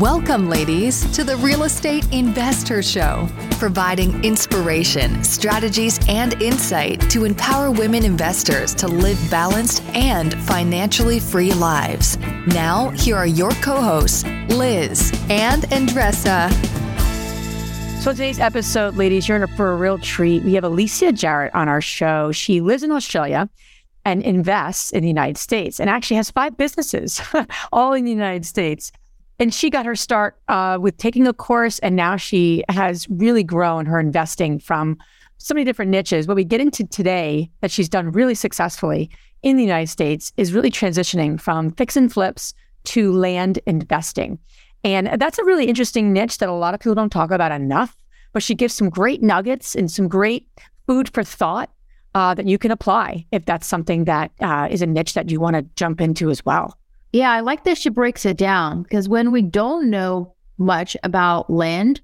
Welcome, ladies, to the Real Estate InvestHER Show, providing inspiration, strategies, and insight to empower women investors to live balanced and financially free lives. Now, here are your co hosts, Liz and Andresa. So, today's episode, ladies, you're in for a real treat. We have Alicia Jarrett on our show. She lives in Australia and invests in the United States and actually has five businesses, all in the United States and she got her start uh, with taking a course, and now she has really grown her investing from so many different niches. What we get into today that she's done really successfully in the United States is really transitioning from fix and flips to land investing. And that's a really interesting niche that a lot of people don't talk about enough. But she gives some great nuggets and some great food for thought uh, that you can apply if that's something that uh, is a niche that you want to jump into as well. Yeah, I like that she breaks it down because when we don't know much about land,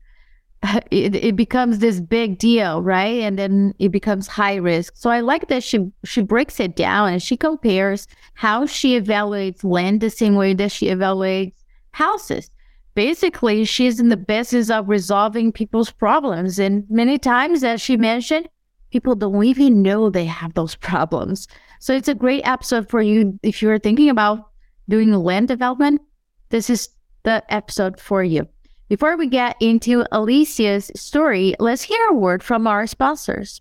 it, it becomes this big deal, right? And then it becomes high risk. So I like that she she breaks it down and she compares how she evaluates land the same way that she evaluates houses. Basically, she's in the business of resolving people's problems. And many times, as she mentioned, people don't even know they have those problems. So it's a great episode for you if you're thinking about doing land development, this is the episode for you. Before we get into Alicia's story, let's hear a word from our sponsors.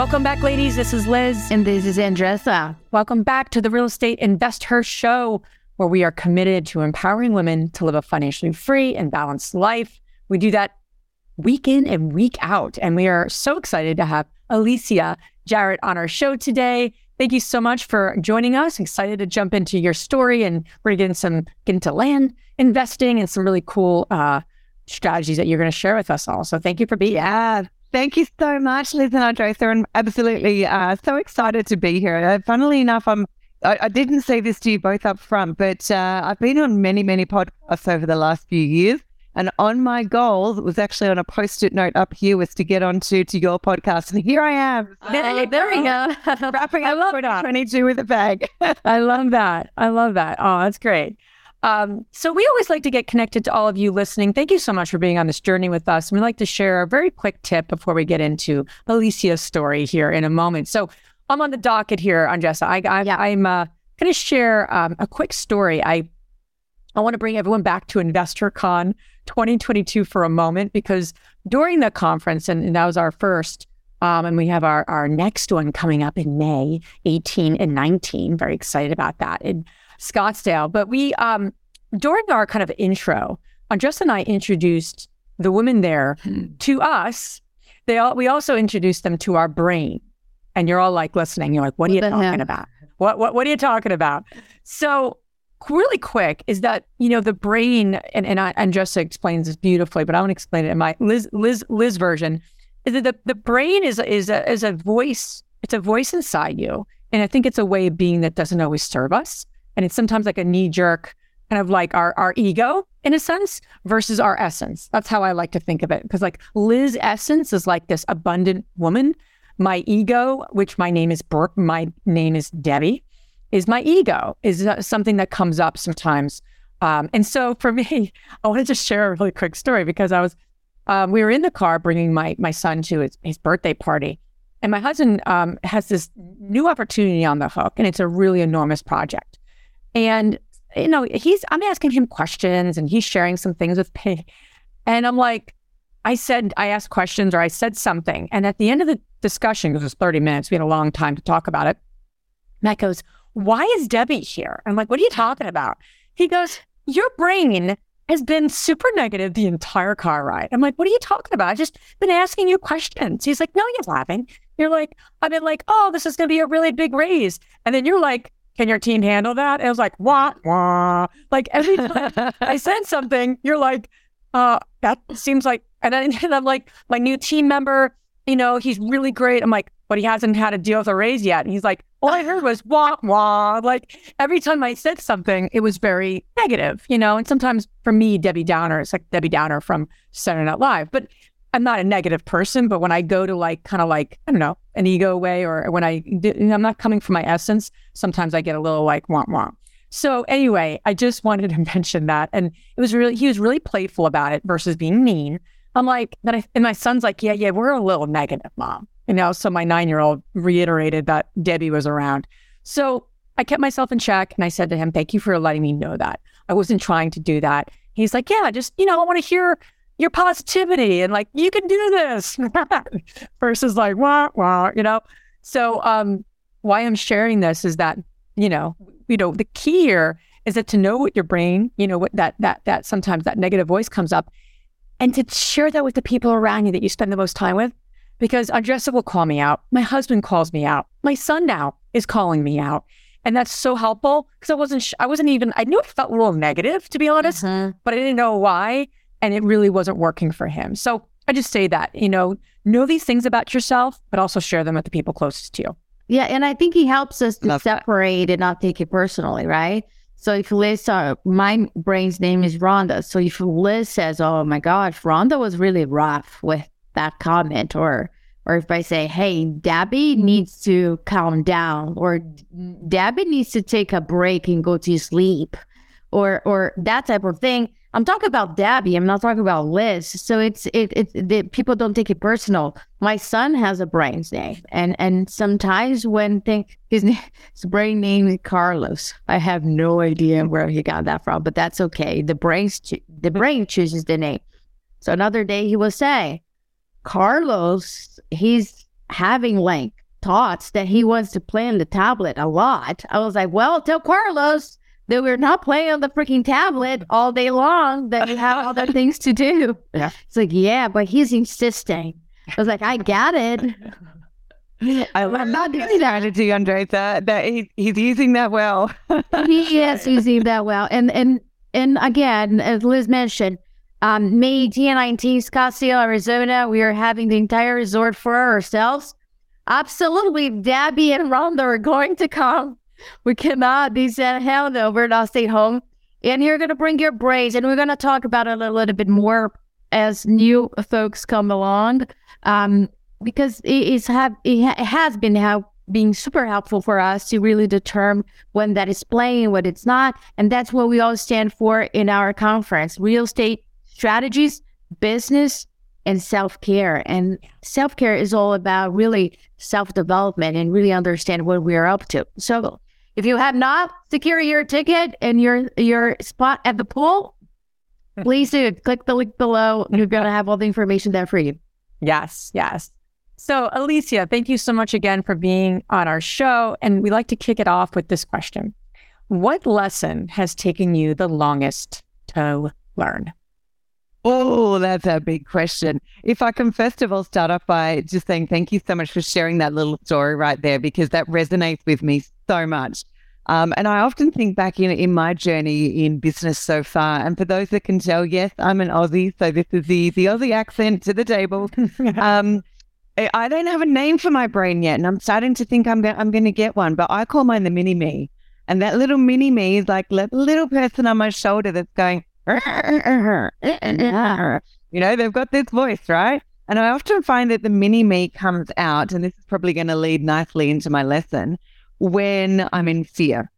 Welcome back, ladies. This is Liz. And this is Andresa. Welcome back to the Real Estate InvestHER Show, where we are committed to empowering women to live a financially free and balanced life. We do that week in and week out. And we are so excited to have Alicia Jarrett on our show today. Thank you so much for joining us. Excited to jump into your story and we're getting some get into land investing and some really cool uh, strategies that you're going to share with us all. So thank you for being yeah. Thank you so much, Liz and Andresa. I'm absolutely uh, so excited to be here. Uh, funnily enough, I'm I, I, didn't say this to you both up front, but uh, I've been on many, many podcasts over the last few years. And on my goal, it was actually on a post-it note up here, was to get onto to your podcast. And here I am. There, there we go. Wrapping up 22 with a bag. I love that. I love that. Oh, that's great. Um, so we always like to get connected to all of you listening. Thank you so much for being on this journey with us. And we like to share a very quick tip before we get into Alicia's story here in a moment. So I'm on the docket here, Andresa. I, I, yeah. I'm uh, going to share um, a quick story. I I want to bring everyone back to InvestorCon 2022 for a moment because during the conference, and, and that was our first, um, and we have our, our next one coming up in May 18 and 19. Very excited about that. And Scottsdale. But we, um, during our kind of intro, Andres and I introduced the women there hmm. to us. They all, we also introduced them to our brain. And you're all like listening. You're like, what are you talking heck? about? What, what, what are you talking about? So really quick is that, you know, the brain, and, and I, Andresa explains this beautifully, but I want to explain it in my Liz, Liz, Liz version, is that the, the brain is, is, a, is a voice, it's a voice inside you. And I think it's a way of being that doesn't always serve us. And it's sometimes like a knee jerk, kind of like our, our ego in a sense versus our essence. That's how I like to think of it. Because like Liz essence is like this abundant woman. My ego, which my name is Brooke, my name is Debbie, is my ego, is something that comes up sometimes. Um, and so for me, I want to just share a really quick story because I was, um, we were in the car bringing my my son to his, his birthday party, and my husband um, has this new opportunity on the hook, and it's a really enormous project. And you know, he's I'm asking him questions, and he's sharing some things with me, and I'm like, I said I asked questions or I said something, and at the end of the discussion, because it was 30 minutes, we had a long time to talk about it. Matt goes, "Why is Debbie here?" I'm like, "What are you talking about?" He goes, "Your brain has been super negative the entire car ride. I'm like, what are you talking about? I've just been asking you questions. He's like, no, you're laughing. You're like, I've been like, oh, this is going to be a really big raise. And then you're like, can your team handle that? And I was like, wah, wah. Like every time I said something, you're like, uh, that seems like, and then and I'm like, my new team member, you know, he's really great. I'm like, but he hasn't had a deal with a raise yet. And he's like, all I heard was wah, wah. Like every time I said something, it was very negative, you know? And sometimes for me, Debbie Downer, it's like Debbie Downer from Saturday Night Live. But I'm not a negative person, but when I go to like kind of like, I don't know, an ego way, or when I, I'm not coming from my essence, sometimes I get a little like wah, wah. So anyway, I just wanted to mention that. And it was really, he was really playful about it versus being mean. I'm like, that I, and my son's like, yeah, yeah, we're a little negative, mom. You know, so my nine year old reiterated that Debbie was around. So I kept myself in check and I said to him, Thank you for letting me know that. I wasn't trying to do that. He's like, Yeah, just, you know, I want to hear your positivity and like, you can do this versus like, wah, wah, you know? So, um, why I'm sharing this is that, you know, you know, the key here is that to know what your brain, you know, what that, that, that sometimes that negative voice comes up and to share that with the people around you that you spend the most time with because Andresa will call me out. My husband calls me out. My son now is calling me out. And that's so helpful because I wasn't, sh- I wasn't even, I knew it felt a little negative to be honest, mm-hmm. but I didn't know why. And it really wasn't working for him. So I just say that, you know, know these things about yourself, but also share them with the people closest to you. Yeah. And I think he helps us to Love separate that. and not take it personally, right? So if Liz, uh, my brain's name is Rhonda. So if Liz says, "Oh my God, Rhonda was really rough with that comment or or if I say, hey, Debbie needs to calm down, or Debbie needs to take a break and go to sleep, or or that type of thing. I'm talking about Debbie. I'm not talking about Liz. So it's it it, it people don't take it personal. My son has a brain's name, and and sometimes when think his name, his brain name is Carlos. I have no idea where he got that from, but that's okay. The brain the brain chooses the name. So another day he will say, Carlos, he's having like thoughts that he wants to play on the tablet a lot. I was like, well, tell Carlos that we're not playing on the freaking tablet all day long, that we have other things to do. Yeah. It's like, yeah, but he's insisting. I was like, I got it. I love not doing that to Andre. That that he, he's using that well. he is using that well. And and and again, as Liz mentioned, um, May 18 19, Scottsdale, Arizona. We are having the entire resort for ourselves. Absolutely, Debbie and Rhonda are going to come. We cannot be said, hell no, we're not stay home. And you're going to bring your braids, and we're going to talk about it a little bit more as new folks come along. Um, because it is have it, ha- it has been how being super helpful for us to really determine when that is playing, what it's not, and that's what we all stand for in our conference: real estate strategies, business, and self care. And self care is all about really self development and really understand what we're up to. So if you have not secured your ticket and your your spot at the pool, hmm. please do click the link below. You're going to have all the information there for you. Yes, yes. So, Alicia, thank you so much again for being on our show. And we like to kick it off with this question What lesson has taken you the longest to learn? Oh, that's a big question. If I can first of all start off by just saying thank you so much for sharing that little story right there, because that resonates with me so much. Um, and I often think back in in my journey in business so far. And for those that can tell, yes, I'm an Aussie, so this is the the Aussie accent to the table. um, I don't have a name for my brain yet, and I'm starting to think I'm I'm going to get one. But I call mine the mini me, and that little mini me is like the little person on my shoulder that's going you know, they've got this voice, right? And I often find that the mini me comes out, and this is probably going to lead nicely into my lesson when I'm in fear,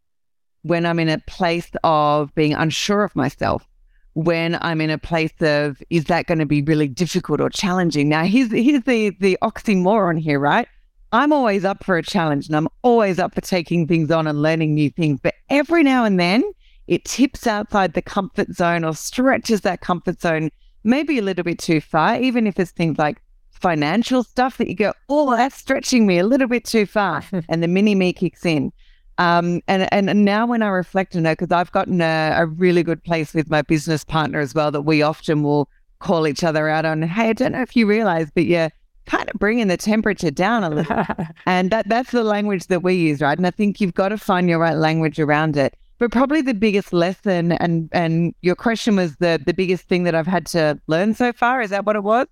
when I'm in a place of being unsure of myself, when I'm in a place of, is that going to be really difficult or challenging? Now, here's, here's the, the oxymoron here, right? I'm always up for a challenge and I'm always up for taking things on and learning new things. But every now and then it tips outside the comfort zone or stretches that comfort zone maybe a little bit too far, even if it's things like financial stuff that you go, oh, that's stretching me a little bit too far. and the mini me kicks in. Um, and, and now when I reflect on it, because I've gotten a, a really good place with my business partner as well, that we often will call each other out on, hey, I don't know if you realize, but yeah, kind of bringing the temperature down a little. and that that's the language that we use, right? And I think you've got to find your right language around it. But probably the biggest lesson and and your question was the the biggest thing that I've had to learn so far. Is that what it was?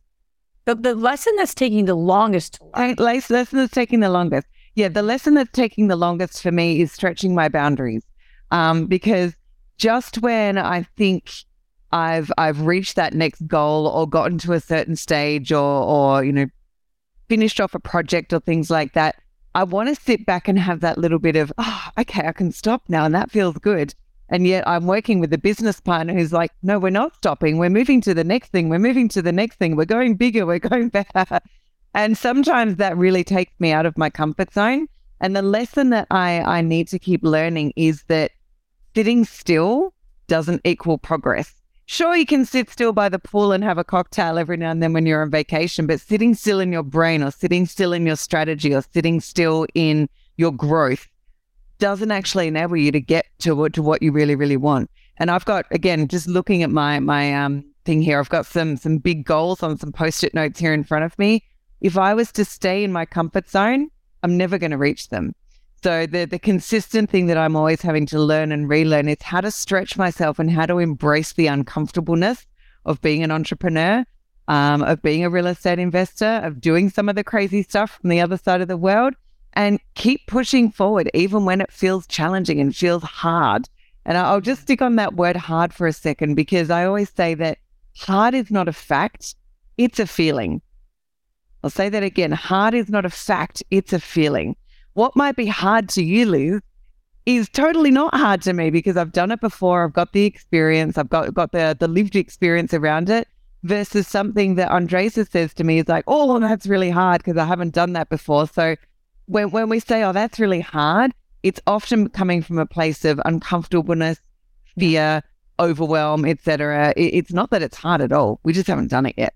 The the lesson that's taking the longest to learn. Lesson that's taking the longest. Yeah, the lesson that's taking the longest for me is stretching my boundaries. Um, because just when I think I've I've reached that next goal or gotten to a certain stage or or you know finished off a project or things like that, I want to sit back and have that little bit of, oh, okay, I can stop now and that feels good. And yet I'm working with a business partner who's like, no, we're not stopping. We're moving to the next thing. We're moving to the next thing. We're going bigger. We're going better. And sometimes that really takes me out of my comfort zone. And the lesson that I, I need to keep learning is that sitting still doesn't equal progress. Sure, you can sit still by the pool and have a cocktail every now and then when you're on vacation, but sitting still in your brain or sitting still in your strategy or sitting still in your growth doesn't actually enable you to get to, to what you really, really want. And I've got, again, just looking at my, my, um, thing here, I've got some, some big goals on some post-it notes here in front of me. If I was to stay in my comfort zone, I'm never going to reach them. So the the consistent thing that I'm always having to learn and relearn is how to stretch myself and how to embrace the uncomfortableness of being an entrepreneur, um, of being a real estate investor, of doing some of the crazy stuff from the other side of the world, and keep pushing forward even when it feels challenging and feels hard. And I'll just stick on that word hard for a second because I always say that hard is not a fact, it's a feeling. I'll say that again. Hard is not a fact, it's a feeling what might be hard to you, Liz, is totally not hard to me because I've done it before. I've got the experience. I've got got the the lived experience around it. Versus something that Andresa says to me is like, "Oh, that's really hard because I haven't done that before." So when when we say, "Oh, that's really hard," it's often coming from a place of uncomfortableness, fear, overwhelm, etc. It, it's not that it's hard at all. We just haven't done it yet.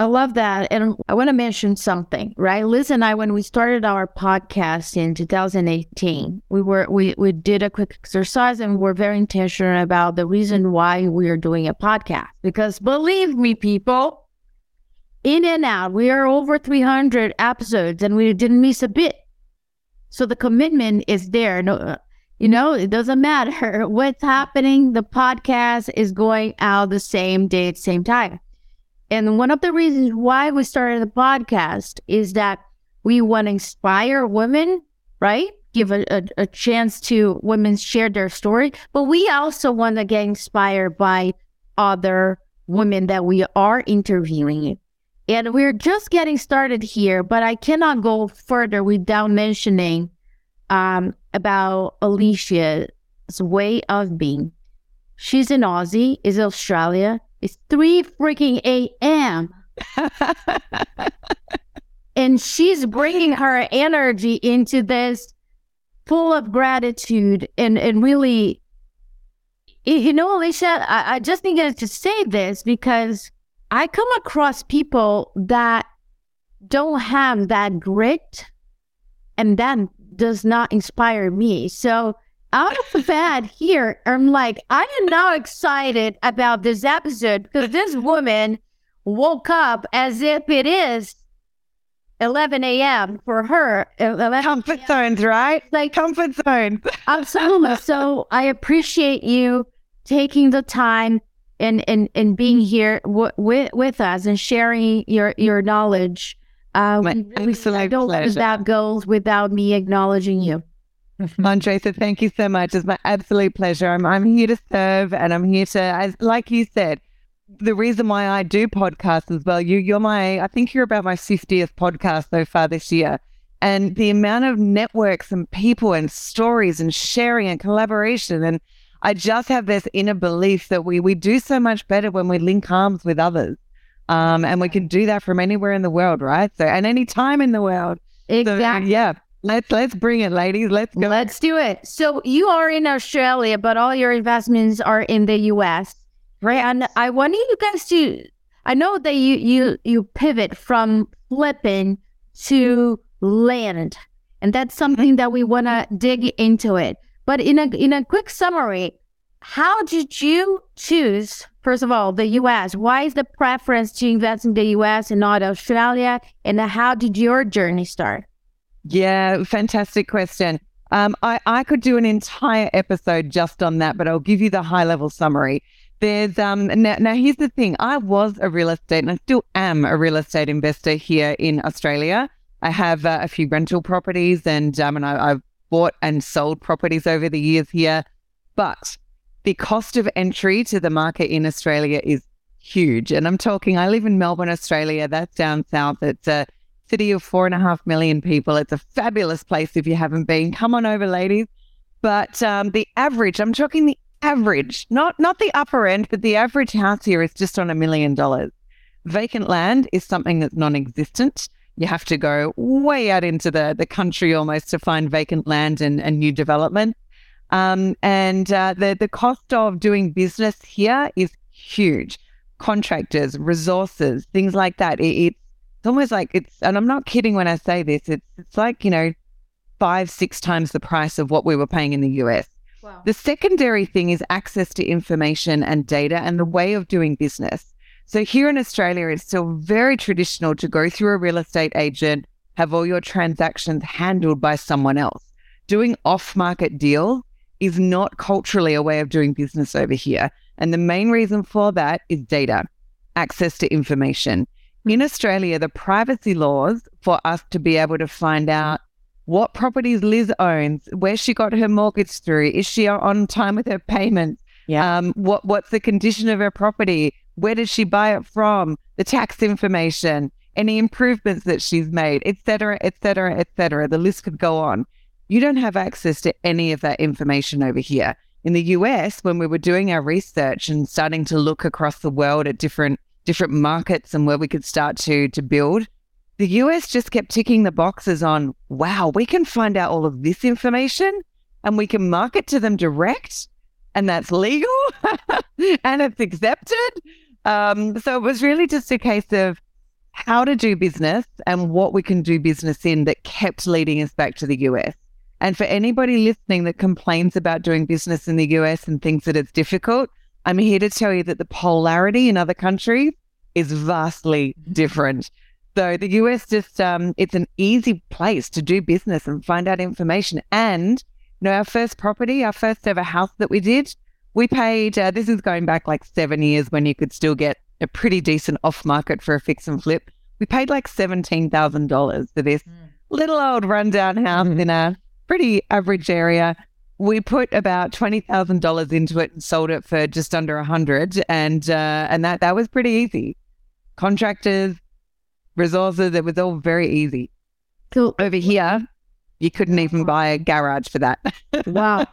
I love that. And I want to mention something, right? Liz and I, when we started our podcast in 2018, we were we we did a quick exercise and we we're very intentional about the reason why we are doing a podcast. Because believe me, people, in and out, we are over 300 episodes and we didn't miss a bit. So the commitment is there. No, uh, you know, it doesn't matter what's happening. The podcast is going out the same day at the same time. And one of the reasons why we started the podcast is that we want to inspire women, right? Give a, a, a chance to women share their story. But we also want to get inspired by other women that we are interviewing. And we're just getting started here, but I cannot go further without mentioning um, about Alicia's way of being. She's an Aussie, is Australia, it's 3 freaking a.m. and she's bringing her energy into this full of gratitude and, and really, you know, Alicia, I, I just needed to say this because I come across people that don't have that grit and that does not inspire me. So out of the bat here, I'm like, I am now excited about this episode because this woman woke up as if it is 11 a.m. for her. Comfort zones, right? Like comfort zones. absolutely. So I appreciate you taking the time and and, and being here w- with with us and sharing your your knowledge. Uh, My absolute pleasure. Without goals, without me acknowledging you. Andresa, thank you so much. It's my absolute pleasure. I'm, I'm here to serve and I'm here to, as like you said, the reason why I do podcasts as well, you, you're my, I think you're about my 50th podcast so far this year. And the amount of networks and people and stories and sharing and collaboration. And I just have this inner belief that we, we do so much better when we link arms with others. Um, and we can do that from anywhere in the world, right? So, and any time in the world. Exactly. So, yeah. Let's let's bring it, ladies. Let's go. Let's do it. So you are in Australia, but all your investments are in the US, right? And I want you guys to. I know that you you you pivot from flipping to land, and that's something that we want to dig into it. But in a in a quick summary, how did you choose? First of all, the U.S. Why is the preference to invest in the U.S. and not Australia? And how did your journey start? Yeah, fantastic question. Um, I, I could do an entire episode just on that, but I'll give you the high level summary. There's um now, now here's the thing. I was a real estate and I still am a real estate investor here in Australia. I have uh, a few rental properties and um and I, I've bought and sold properties over the years here, but the cost of entry to the market in Australia is huge. And I'm talking. I live in Melbourne, Australia. That's down south. It's a city of four and a half million people. It's a fabulous place if you haven't been. Come on over, ladies. But um, the average, I'm talking the average, not not the upper end, but the average house here is just on a million dollars. Vacant land is something that's non-existent. You have to go way out into the, the country almost to find vacant land and, and new development. Um, and uh, the, the cost of doing business here is huge. Contractors, resources, things like that. It, it's almost like it's, and I'm not kidding when I say this, it's, it's like, you know, five, six times the price of what we were paying in the US. Wow. The secondary thing is access to information and data and the way of doing business. So here in Australia, it's still very traditional to go through a real estate agent, have all your transactions handled by someone else. Doing off market deal is not culturally a way of doing business over here. And the main reason for that is data, access to information. In Australia, the privacy laws for us to be able to find out what properties Liz owns, where she got her mortgage through, is she on time with her payments? Yeah. Um, what what's the condition of her property? Where did she buy it from? The tax information, any improvements that she's made, etc., etc., etc. The list could go on. You don't have access to any of that information over here. In the US, when we were doing our research and starting to look across the world at different different markets and where we could start to to build, the US just kept ticking the boxes on, wow, we can find out all of this information and we can market to them direct and that's legal and it's accepted um, so it was really just a case of how to do business and what we can do business in that kept leading us back to the US. And for anybody listening that complains about doing business in the US and thinks that it's difficult, I'm here to tell you that the polarity in other countries is vastly different. So the US just um, it's an easy place to do business and find out information. And you know, our first property, our first ever house that we did, we paid, uh, this is going back like seven years when you could still get a pretty decent off market for a fix and flip. We paid like $17,000 for this mm. little old rundown house mm. in a pretty average area. We put about $20,000 into it and sold it for just under a hundred. And, uh, and that, that was pretty easy. Contractors, resources, it was all very easy. Cool. Over here, you couldn't even buy a garage for that. wow.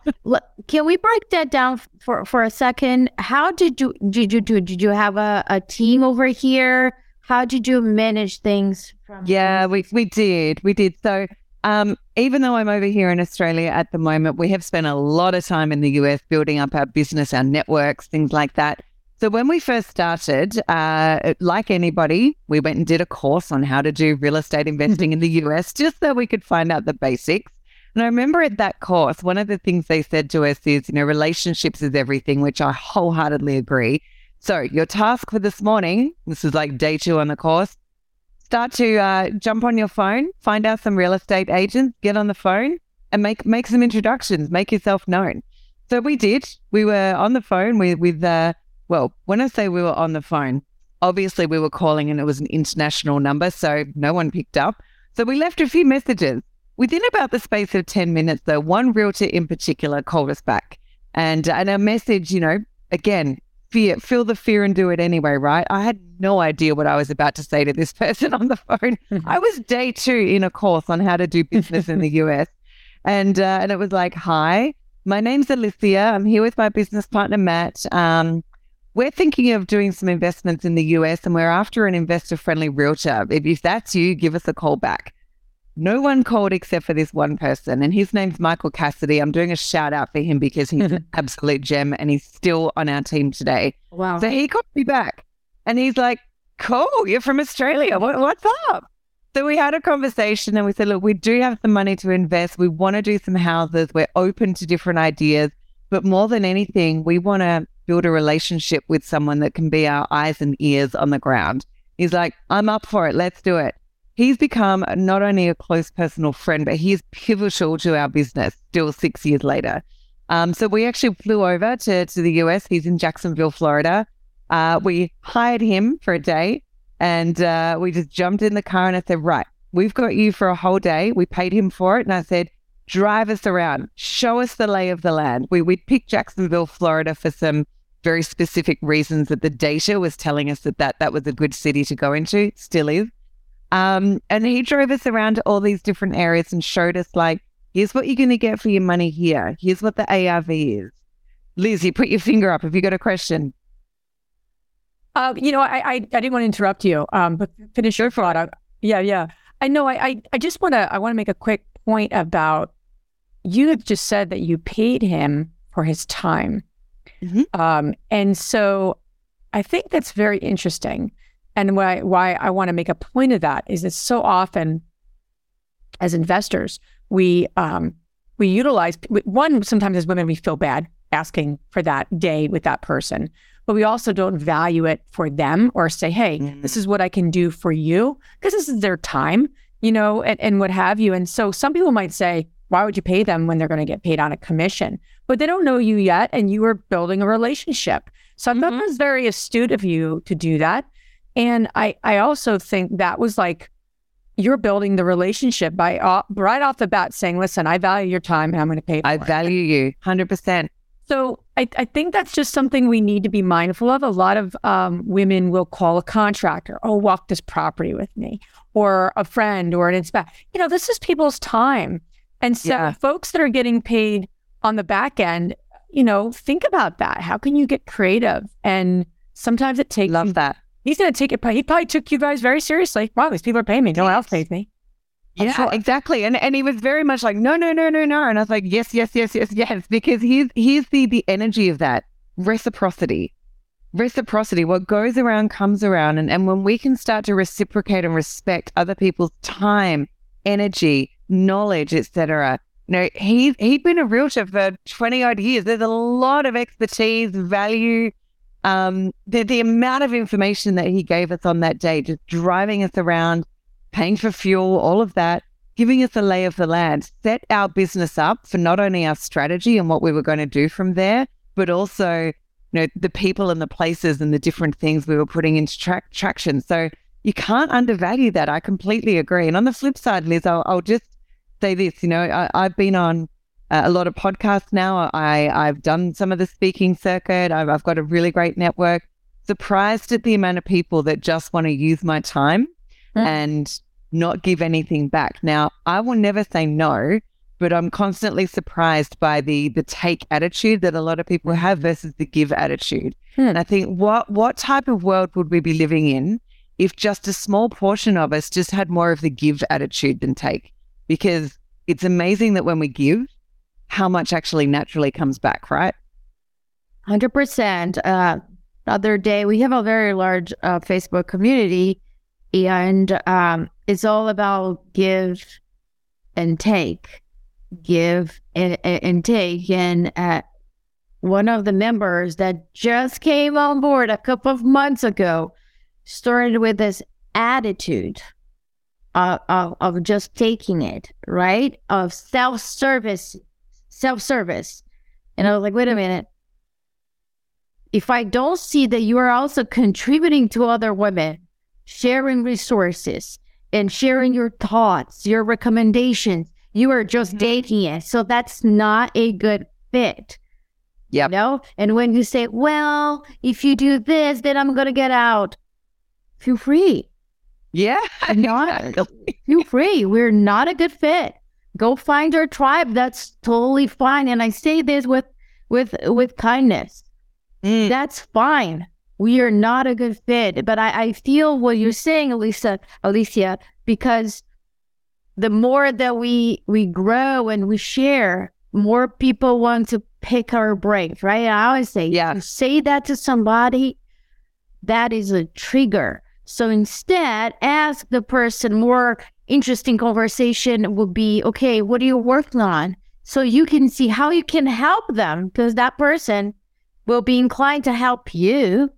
Can we break that down for, for a second? How did you did you do? Did you have a, a team over here? How did you manage things? yeah, we we did. We did. So um, even though I'm over here in Australia at the moment, we have spent a lot of time in the US building up our business, our networks, things like that. So when we first started, uh, like anybody, we went and did a course on how to do real estate investing in the US just so we could find out the basics. And I remember at that course, one of the things they said to us is, you know, relationships is everything, which I wholeheartedly agree. So your task for this morning, this is like day two on the course, start to uh, jump on your phone, find out some real estate agents, get on the phone and make make some introductions, make yourself known. So we did. We were on the phone with with uh, well, when I say we were on the phone, obviously we were calling and it was an international number, so no one picked up. So we left a few messages. Within about the space of 10 minutes, though, one realtor in particular called us back. And, and our message, you know, again, fear, feel the fear and do it anyway, right? I had no idea what I was about to say to this person on the phone. I was day two in a course on how to do business in the US. And, uh, and it was like, hi, my name's Alicia. I'm here with my business partner, Matt. Um, we're thinking of doing some investments in the US and we're after an investor friendly realtor. If, if that's you, give us a call back. No one called except for this one person, and his name's Michael Cassidy. I'm doing a shout out for him because he's an absolute gem and he's still on our team today. Wow. So he called me back and he's like, Cool, you're from Australia. What, what's up? So we had a conversation and we said, Look, we do have the money to invest. We want to do some houses. We're open to different ideas. But more than anything, we want to build a relationship with someone that can be our eyes and ears on the ground. He's like, I'm up for it. Let's do it. He's become not only a close personal friend, but he's pivotal to our business still six years later. Um, so we actually flew over to, to the US. He's in Jacksonville, Florida. Uh, we hired him for a day and uh, we just jumped in the car and I said, Right, we've got you for a whole day. We paid him for it. And I said, Drive us around, show us the lay of the land. We, we picked Jacksonville, Florida for some very specific reasons that the data was telling us that that, that was a good city to go into, still is. Um, and he drove us around to all these different areas and showed us, like, here's what you're going to get for your money here. Here's what the ARV is. Liz, you put your finger up. Have you got a question? Uh, you know, I, I, I didn't want to interrupt you, um, but finish your thought. Yeah, yeah. I know. I, I, I just want to. I want to make a quick point about. You have just said that you paid him for his time, Mhm. um, and so I think that's very interesting. And why why I want to make a point of that is that so often, as investors, we um, we utilize one. Sometimes as women, we feel bad asking for that day with that person but we also don't value it for them or say, hey, this is what I can do for you because this is their time, you know, and, and what have you. And so some people might say, why would you pay them when they're going to get paid on a commission? But they don't know you yet and you are building a relationship. So I thought that was very astute of you to do that. And I, I also think that was like, you're building the relationship by uh, right off the bat saying, listen, I value your time and I'm going to pay for I it. value you 100%. So I, I think that's just something we need to be mindful of. A lot of um, women will call a contractor, oh, walk this property with me, or a friend or an inspector. You know, this is people's time. And so Yeah. folks that are getting paid on the back end, you know, think about that. How can you get creative? And sometimes it takes Love that. he's gonna take it he probably took you guys very seriously. Wow, these people are paying me. No one else pays me. I'm Yeah, sure. exactly. And and he was very much like, no, no, no, no, no. And I was like, yes, yes, yes, yes, yes, because here's here's the the energy of that reciprocity. Reciprocity, what goes around comes around. And, and when we can start to reciprocate and respect other people's time, energy, knowledge, etc. Know, he he'd been a realtor for 20 odd years. There's a lot of expertise, value, um, the the amount of information that he gave us on that day, just driving us around, paying for fuel, all of that, giving us a lay of the land, set our business up for not only our strategy and what we were going to do from there, but also, you know, the people and the places and the different things we were putting into tra- traction. So you can't undervalue that. I completely agree. And on the flip side, Liz, I'll, I'll just say this. You know, I, I've been on uh, a lot of podcasts now. I I've done some of the speaking circuit. I've, I've got a really great network. Surprised at the amount of people that just want to use my time Mm. and not give anything back. Now, I will never say no, but I'm constantly surprised by the the take attitude that a lot of people have versus the give attitude. Hmm. And I think what what type of world would we be living in if just a small portion of us just had more of the give attitude than take? Because it's amazing that when we give, how much actually naturally comes back, right? Hundred percent. Uh, the other day, we have a very large uh, Facebook community, and um, it's all about give and take, give and, and and take. And uh, one of the members that just came on board a couple of months ago started with this attitude of, of, of just taking it, right? Of self service, self service. And I was like, wait a mm-hmm. minute if I don't see that you are also contributing to other women, sharing resources and sharing mm-hmm. your thoughts, your recommendations, you are just mm-hmm. taking it. So that's not a good fit. Yep. No. And when you say, well, if you do this, then I'm going to get out, feel free. Yeah. Not, feel free. We're not a good fit. Go find your tribe. That's totally fine. And I say this with with with kindness Mm. That's fine. We are not a good fit. But I, I feel what you're saying, Alicia, Alicia, because the more that we we grow and we share, more people want to pick our brains, right? I always say, Yeah. say that to somebody, that is a trigger. So instead, ask the person more interesting conversation would be, okay, what are you working on? So you can see how you can help them because that person will be inclined to help you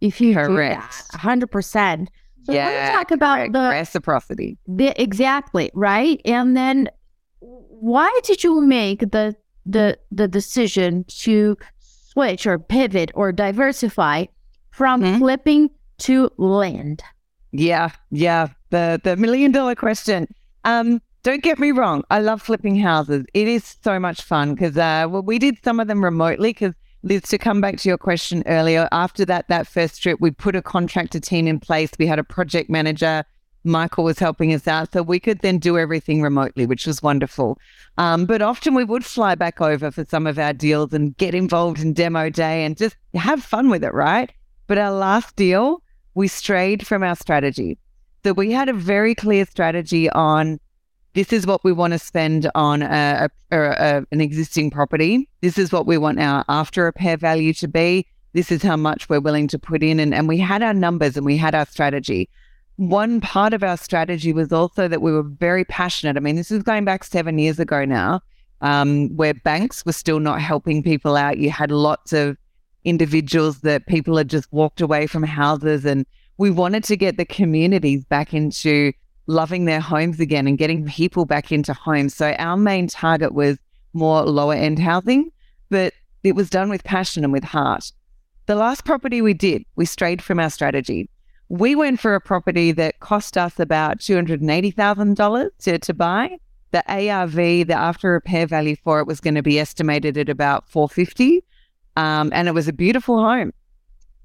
if you Correct. hundred percent. So yeah. talk about correct. the, reciprocity. the exactly right, and then why did you make the the the decision to switch or pivot or diversify from Mhm. flipping to land? Yeah, yeah. The the million dollar question. Um, don't get me wrong. I love flipping houses. It is so much fun because uh, well, we did some of them remotely. Because Liz, to come back to your question earlier, after that that first trip, we put a contractor team in place. We had a project manager. Michael was helping us out, so we could then do everything remotely, which was wonderful. Um, but often we would fly back over for some of our deals and get involved in demo day and just have fun with it, right? But our last deal, we strayed from our strategy. So we had a very clear strategy on this is what we want to spend on a, a, a, an existing property. This is what we want our after repair value to be. This is how much we're willing to put in. And, and we had our numbers and we had our strategy. One part of our strategy was also that we were very passionate. I mean, this is going back seven years ago now, um, where banks were still not helping people out. You had lots of individuals that people had just walked away from houses and we wanted to get the communities back into loving their homes again and getting people back into homes. So our main target was more lower end housing, but it was done with passion and with heart. The last property we did, we strayed from our strategy. We went for a property that cost us about $280,000 to, to buy. The ARV, the after repair value for it was going to be estimated at about 450. Um, and it was a beautiful home.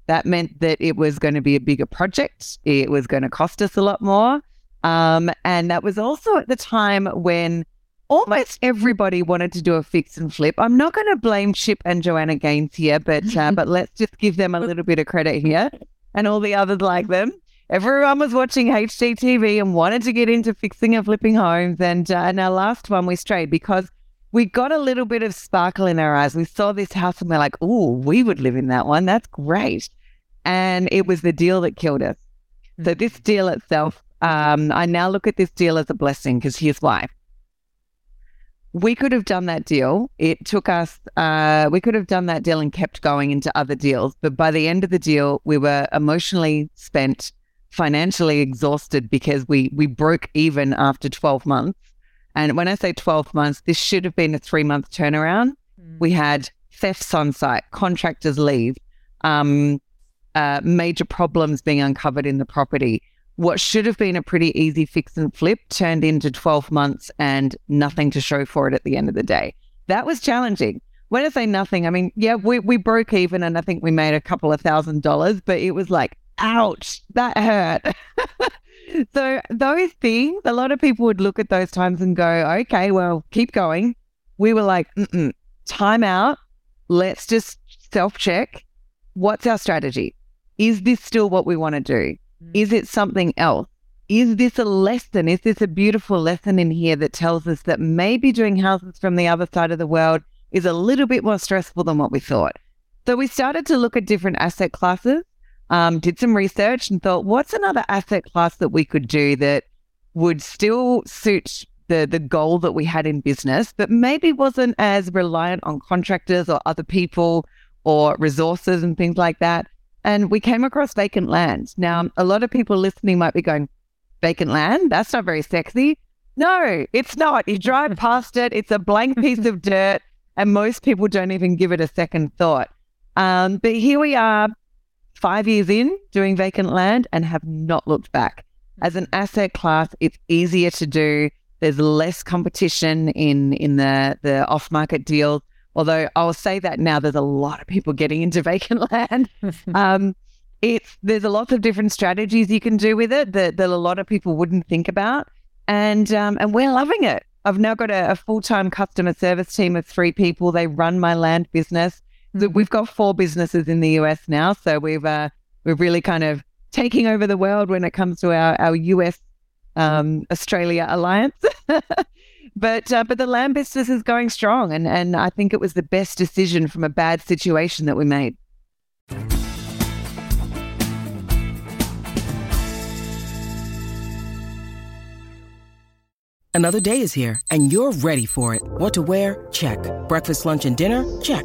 That meant that it was going to be a bigger project. It was going to cost us a lot more. Um, and that was also at the time when almost everybody wanted to do a fix and flip. I'm not going to blame Chip and Joanna Gaines here, but uh, but let's just give them a little bit of credit here, and all the others like them. Everyone was watching HGTV and wanted to get into fixing and flipping homes. And uh, and our last one we strayed because we got a little bit of sparkle in our eyes. We saw this house and we're like, oh, we would live in that one. That's great. And it was the deal that killed us. So this deal itself, um, I now look at this deal as a blessing because here's why. We could have done that deal. It took us, uh, we could have done that deal and kept going into other deals. But by the end of the deal, we were emotionally spent, financially exhausted because we we broke even after 12 months. And when I say 12 months, this should have been a three month turnaround. We had thefts on site, contractors leave, um, uh, major problems being uncovered in the property. What should have been a pretty easy fix and flip turned into 12 months and nothing to show for it at the end of the day. That was challenging. When I say nothing, I mean, yeah, we, we broke even and I think we made a couple of thousand dollars, but it was like, ouch, that hurt. so those things, a lot of people would look at those times and go, okay, well, keep going. We were like, Mm-mm, time out. Let's just self check. What's our strategy? Is this still what we want to do? Mm. Is it something else? Is this a lesson? Is this a beautiful lesson in here that tells us that maybe doing houses from the other side of the world is a little bit more stressful than what we thought? So we started to look at different asset classes, um, did some research, and thought, what's another asset class that we could do that would still suit the the goal that we had in business, but maybe wasn't as reliant on contractors or other people or resources and things like that. And we came across vacant land. Now, a lot of people listening might be going, vacant land? That's not very sexy. No, it's not. You drive past it, it's a blank piece of dirt, and most people don't even give it a second thought. Um, but here we are, five years in doing vacant land and have not looked back. As an asset class, it's easier to do. There's less competition in in the the off market deals. Although I'll say that now, there's a lot of people getting into vacant land. um, it's there's a lot of different strategies you can do with it that, that a lot of people wouldn't think about, and um, and we're loving it. I've now got a, a full time customer service team of three people. They run my land business. We've got four businesses in the US now, so we've uh, we're really kind of taking over the world when it comes to our our US um, Australia alliance. but uh, but the land business is going strong, and and I think it was the best decision from a bad situation that we made. Another day is here, and you're ready for it. What to wear? Check. Breakfast, lunch, and dinner? Check.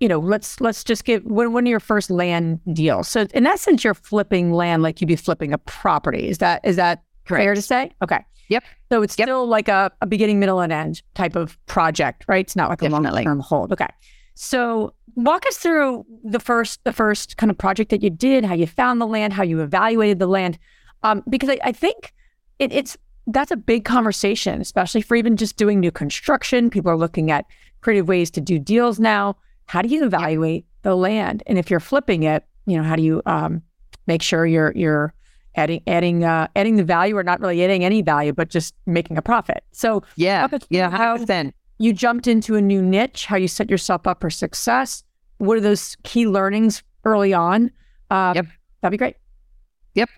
you know, let's let's just get when one of your first land deals. So, in essence, you're flipping land like you'd be flipping a property. Is that is that fair to say? Okay. Yep. So it's Yep. still like a, a beginning, middle, and end type of project, right? It's not like a long term hold. Okay. So walk us through the first the first kind of project that you did, how you found the land, how you evaluated the land, um, because I, I think it, it's that's a big conversation, especially for even just doing new construction. People are looking at creative ways to do deals now. How do you evaluate the land, and if you're flipping it, you know, how do you um, make sure you're you're adding adding uh, adding the value or not really adding any value, but just making a profit. So Yeah, yeah, how- then you jumped into a new niche, how you set yourself up for success. What are those key learnings early on? Uh, Yep. That'd be great. Yep,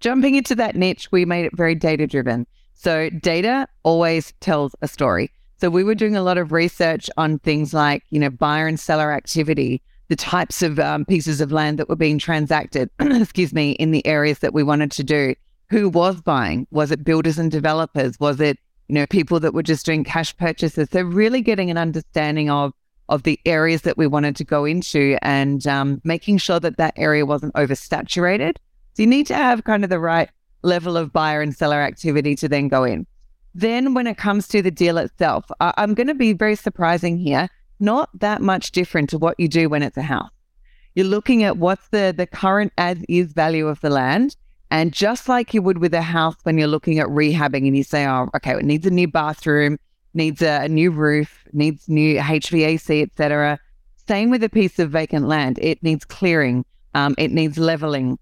jumping into that niche, we made it very data driven. So data always tells a story. So we were doing a lot of research on things like, you know, buyer and seller activity, the types of um, pieces of land that were being transacted, excuse me, in the areas that we wanted to do. Who was buying? Was it builders and developers? Was it, you know, people that were just doing cash purchases? So really getting an understanding of of the areas that we wanted to go into and um, making sure that that area wasn't oversaturated. So you need to have kind of the right level of buyer and seller activity to then go in. Then, when it comes to the deal itself, I- I'm going to be very surprising here. Not that much different to what you do when it's a house. You're looking at what's the the current as is value of the land, and just like you would with a house when you're looking at rehabbing, and you say, "Oh, okay, it needs a new bathroom, needs a, a new roof, needs new HVAC, etc." Same with a piece of vacant land. It needs clearing. Um, it needs leveling.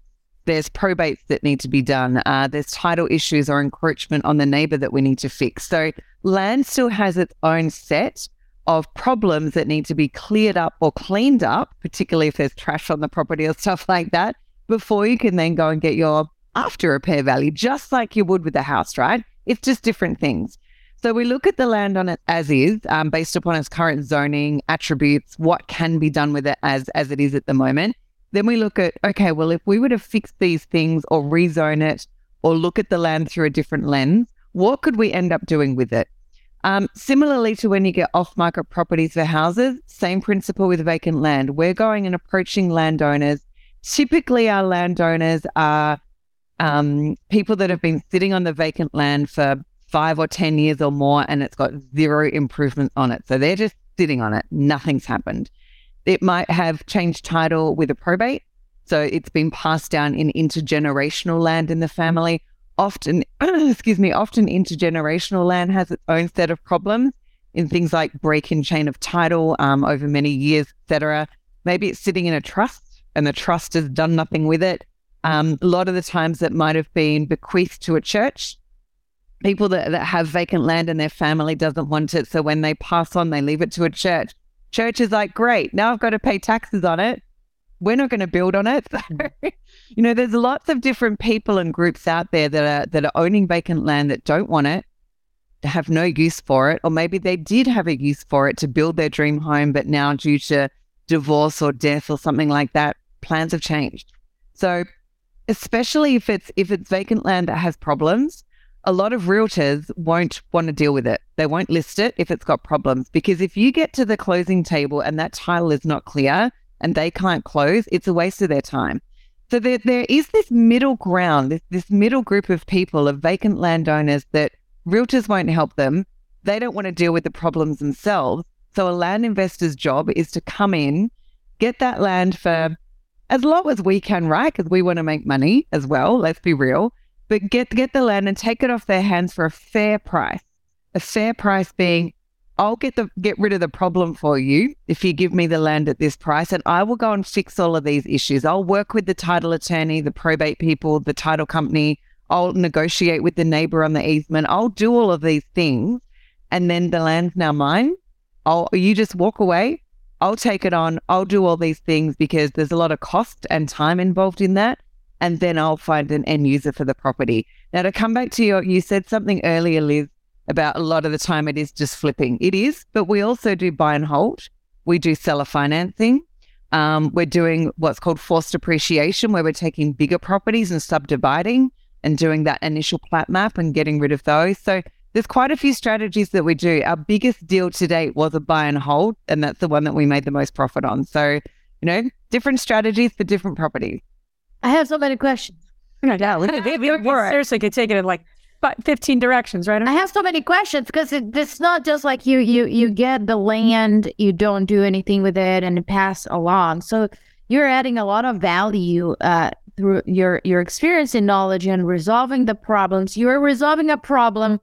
There's probates that need to be done. Uh, there's title issues or encroachment on the neighbor that we need to fix. So land still has its own set of problems that need to be cleared up or cleaned up, particularly if there's trash on the property or stuff like that, before you can then go and get your after repair value, just like you would with a house, right? It's just different things. So we look at the land on it as is, um, based upon its current zoning attributes, what can be done with it as as it is at the moment. Then we look at okay, well, if we were to fix these things or rezone it or look at the land through a different lens, what could we end up doing with it? Um, similarly to when you get off market properties for houses, same principle with vacant land. We're going and approaching landowners. Typically, our landowners are um, people that have been sitting on the vacant land for five or 10 years or more, and it's got zero improvement on it. So they're just sitting on it. Nothing's happened. It might have changed title with a probate. So it's been passed down in intergenerational land in the family. Often, excuse me, often intergenerational land has its own set of problems in things like break in chain of title um, over many years, etc. Maybe it's sitting in a trust and the trust has done nothing with it. Um, a lot of the times it might have been bequeathed to a church. People that, that have vacant land and their family doesn't want it. So when they pass on, they leave it to a church. Church is like, great, now I've got to pay taxes on it. We're not going to build on it. Hmm. So, you know, there's lots of different people and groups out there that are that are owning vacant land that don't want it, have no use for it, or maybe they did have a use for it to build their dream home, but now due to divorce or death or something like that, plans have changed. So, especially if it's if it's vacant land that has problems, a lot of realtors won't want to deal with it. They won't list it if it's got problems because if you get to the closing table and that title is not clear and they can't close, it's a waste of their time. So there, there is this middle ground, this, this middle group of people, of vacant landowners that realtors won't help them. They don't want to deal with the problems themselves. So a land investor's job is to come in get that land for as low as we can, right? Because we want to make money as well. Let's be real. But get get the land and take it off their hands for a fair price. A fair price being, I'll get the get rid of the problem for you if you give me the land at this price, and I will go and fix all of these issues. I'll work with the title attorney, the probate people, the title company. I'll negotiate with the neighbor on the easement. I'll do all of these things, and then the land's now mine. I'll you just walk away I'll take it on. I'll do all these things because there's a lot of cost and time involved in that. And then I'll find an end user for the property. Now, to come back to your, you said something earlier, Liz, about a lot of the time it is just flipping. It is, but we also do buy and hold. We do seller financing. Um, we're doing what's called forced appreciation, where we're taking bigger properties and subdividing and doing that initial plat map and getting rid of those. So there's quite a few strategies that we do. Our biggest deal to date was a buy and hold, and that's the one that we made the most profit on. So, you know, different strategies for different properties. I have so many questions. No doubt. We, we, we seriously could take it in like 15 directions, right? I have so many questions because it, it's not just like you you you get the land, you don't do anything with it, and it pass along. So you're adding a lot of value uh, through your your experience and knowledge and resolving the problems. You're resolving a problem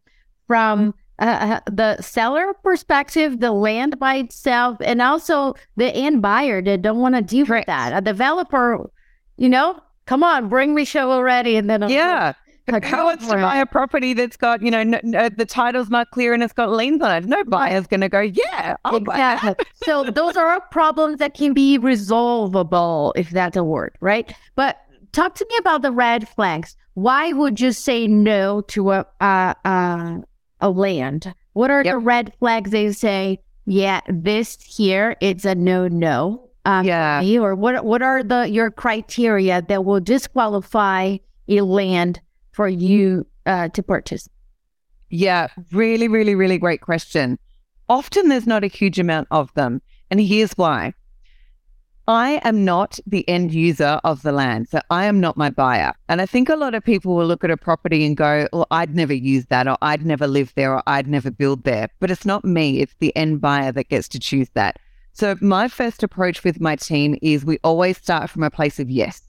from uh, uh, the seller perspective, the land by itself, and also the end buyer that don't want to deal with that. A developer, you know, come on, bring me show already, and then yeah. Who wants to buy a property that's got, you know, no, no, the title's not clear and it's got liens on it? No buyer's going to go, yeah, I'll exactly. so those are problems that can be resolvable, if that's a word, right? But talk to me about the red flags. Why would you say no to a, uh, uh, a land, what are yep. the red flags they say, yeah, this here, it's a no no? Um, yeah. Or what what are the your criteria that will disqualify a land for you uh, to purchase? Yeah, really, really, really great question. Often there's not a huge amount of them. And here's why. I am not the end user of the land. So I am not my buyer. And I think a lot of people will look at a property and go, well, I'd never use that, or I'd never live there, or I'd never build there. But it's not me, it's the end buyer that gets to choose that. So my first approach with my team is we always start from a place of yes.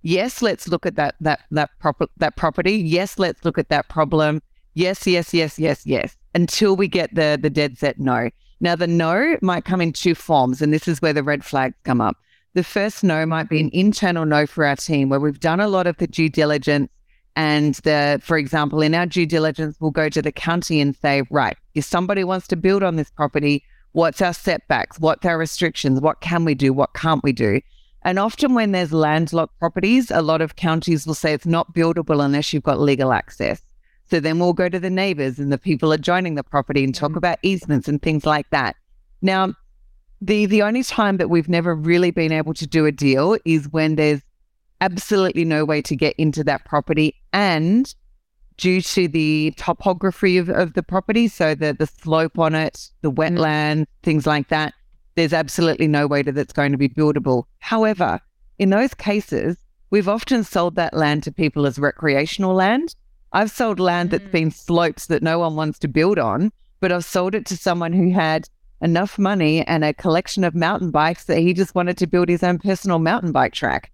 Yes, let's look at that that that proper that property. Yes, let's look at that problem. Yes, yes, yes, yes, yes. Until we get the the dead set no. Now the no might come in two forms, and this is where the red flags come up. The first no might be an internal no for our team where we've done a lot of the due diligence. And the, for example, in our due diligence, we'll go to the county and say, right, if somebody wants to build on this property, what's our setbacks? What's our restrictions? What can we do? What can't we do? And often when there's landlocked properties, a lot of counties will say it's not buildable unless you've got legal access. So then we'll go to the neighbors and the people adjoining the property and talk mm. about easements and things like that. Now, the the only time that we've never really been able to do a deal is when there's absolutely no way to get into that property and due to the topography of, of the property, so the the slope on it, the mm. wetland, things like that, there's absolutely no way that it's going to be buildable. However, in those cases, we've often sold that land to people as recreational land. I've sold land that's been slopes that no one wants to build on, but I've sold it to someone who had enough money and a collection of mountain bikes that he just wanted to build his own personal mountain bike track.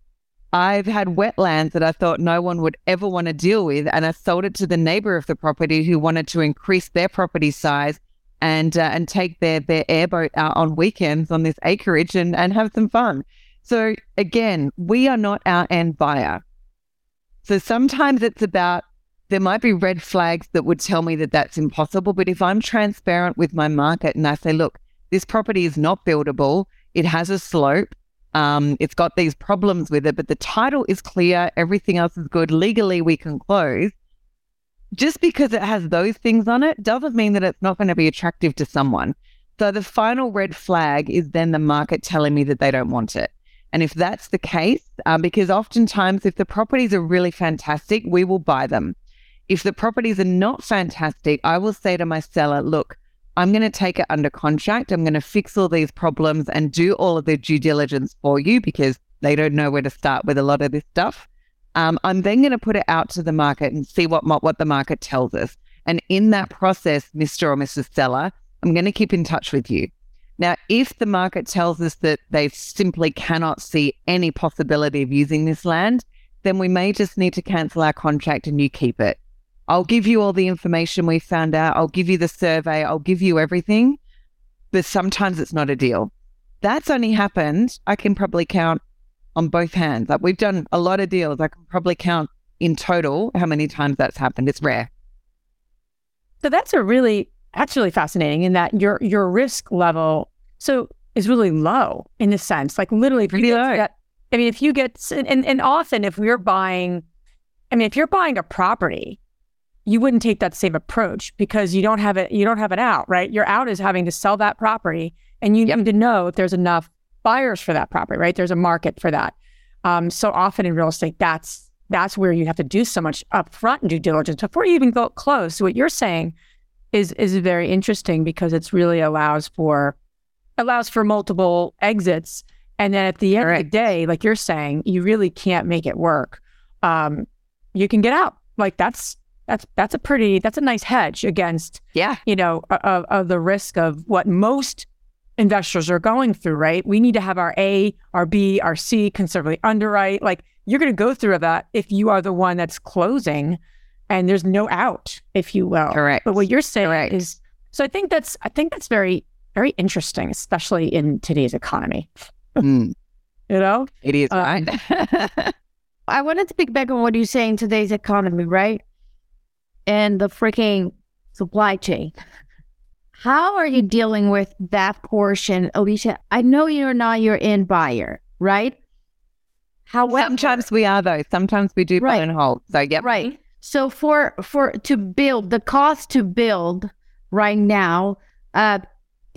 I've had wetlands that I thought no one would ever want to deal with, and I sold it to the neighbor of the property who wanted to increase their property size and uh, and take their their airboat out on weekends on this acreage and and have some fun. So again, we are not our end buyer. So sometimes it's about there might be red flags that would tell me that that's impossible. But if I'm transparent with my market and I say, look, this property is not buildable, it has a slope, um, it's got these problems with it, but the title is clear, everything else is good. Legally, we can close. Just because it has those things on it doesn't mean that it's not going to be attractive to someone. So the final red flag is then the market telling me that they don't want it. And if that's the case, um, because oftentimes if the properties are really fantastic, we will buy them. If the properties are not fantastic, I will say to my seller, look, I'm going to take it under contract. I'm going to fix all these problems and do all of the due diligence for you because they don't know where to start with a lot of this stuff. Um, I'm then going to put it out to the market and see what what the market tells us. And in that process, Mr. or Mrs. Seller, I'm going to keep in touch with you. Now, if the market tells us that they simply cannot see any possibility of using this land, then we may just need to cancel our contract and you keep it. I'll give you all the information we found out. I'll give you the survey. I'll give you everything. But sometimes it's not a deal. That's only happened, I can probably count on both hands. Like we've done a lot of deals. I can probably count in total how many times that's happened. It's rare. So that's a really that's really fascinating in that your your risk level so is really low in the sense like literally pretty low. Get, I mean, if you get and and often if we're buying, I mean, if you're buying a property, you wouldn't take that same approach because you don't have it. You don't have it out, right? Your out is having to sell that property, and you yep. need to know if there's enough buyers for that property, right? There's a market for that. Um, so often in real estate, that's that's where you have to do so much upfront due diligence before you even go close. So what you're saying is is very interesting because it's really allows for allows for multiple exits. And then at the end of the day, like you're saying, you really can't make it work. Um, you can get out. Like that's that's that's a pretty that's a nice hedge against yeah you know of, of the risk of what most investors are going through. Right? We need to have our A, our B, our C conservatively underwrite. Like you're going to go through that if you are the one that's closing and there's no out, if you will. Correct. But what you're saying Correct. is so I think that's I think that's very very interesting, especially in today's economy. Mm. You know? It is, right? I wanted to pick back on what you say in today's economy, right? And the freaking supply chain. How are you dealing with that portion, Alicia? I know you're not your end buyer, right? However, sometimes we are though. Sometimes we do right. hold. So yep. Right. So for for to build the cost to build right now, uh,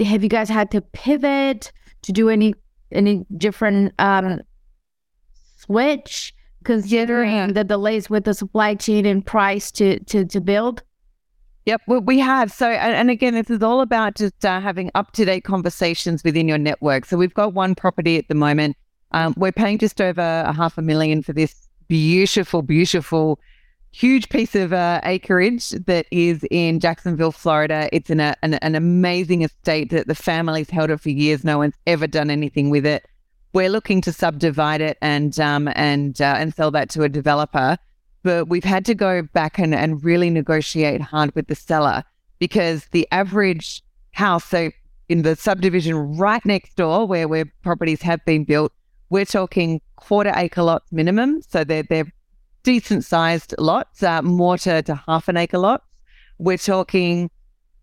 have you guys had to pivot to do any any different um, switch considering the delays with the supply chain and price to to to build? Yep, well, we have. So, and again, this is all about just uh, having up to date conversations within your network. So, we've got one property at the moment um, we're paying just over a half a million for this beautiful, beautiful, huge piece of uh, acreage that is in Jacksonville, Florida. It's in a, an, an amazing estate that the family's held it for years. No one's ever done anything with it. We're looking to subdivide it and um, and uh, and sell that to a developer, but we've had to go back and, and really negotiate hard with the seller because the average house, so in the subdivision right next door where where properties have been built, we're talking quarter acre lots minimum. So they're, they're decent sized lots, uh, more to, to half an acre lots. We're talking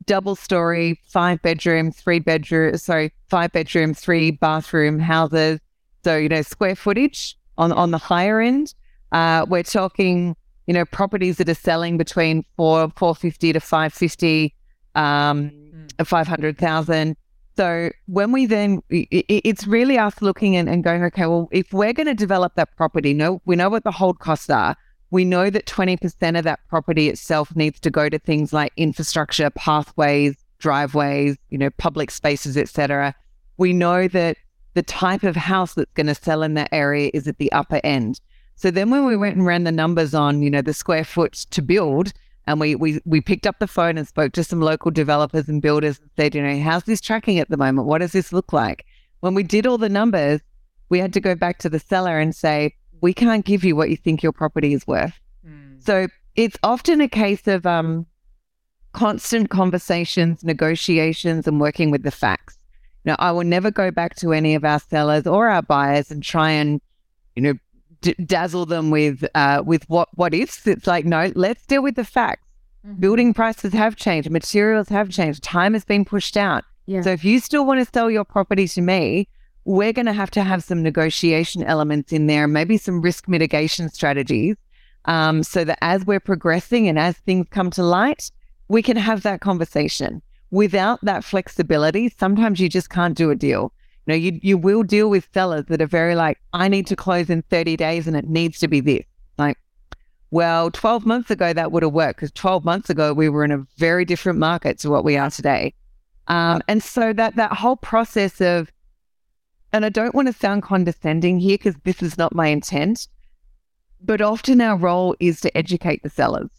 double story, five bedroom, three bedroom, sorry, five bedroom, three bathroom houses. So, you know, square footage on, on the higher end. Uh, we're talking, you know, properties that are selling between four, 450 to 550, um, mm. 500,000. So when we then, it's really us looking and, and going, okay, well, if we're going to develop that property, no, we know what the hold costs are. We know that 20% of that property itself needs to go to things like infrastructure, pathways, driveways, you know, public spaces, etc. We know that the type of house that's going to sell in that area is at the upper end. So then when we went and ran the numbers on, you know, the square foot to build, and we, we, we picked up the phone and spoke to some local developers and builders and said, you know, how's this tracking at the moment? What does this look like? When we did all the numbers, we had to go back to the seller and say, we can't give you what you think your property is worth. Mm. So it's often a case of um, constant conversations, negotiations, and working with the facts. Now, I will never go back to any of our sellers or our buyers and try and, you know, d- dazzle them with uh, with what what ifs. It's like no, let's deal with the facts. Mm-hmm. Building prices have changed, materials have changed, time has been pushed out. Yeah. So if you still want to sell your property to me, we're going to have to have some negotiation elements in there, maybe some risk mitigation strategies, um, so that as we're progressing and as things come to light, we can have that conversation. Without that flexibility, sometimes you just can't do a deal You know, you you will deal with sellers that are very like, I need to close in 30 days and it needs to be this. Like, well, 12 months ago that would have worked because 12 months ago we were in a very different market to what we are today. Um, and so that that whole process of, and I don't want to sound condescending here because this is not my intent, but often our role is to educate the sellers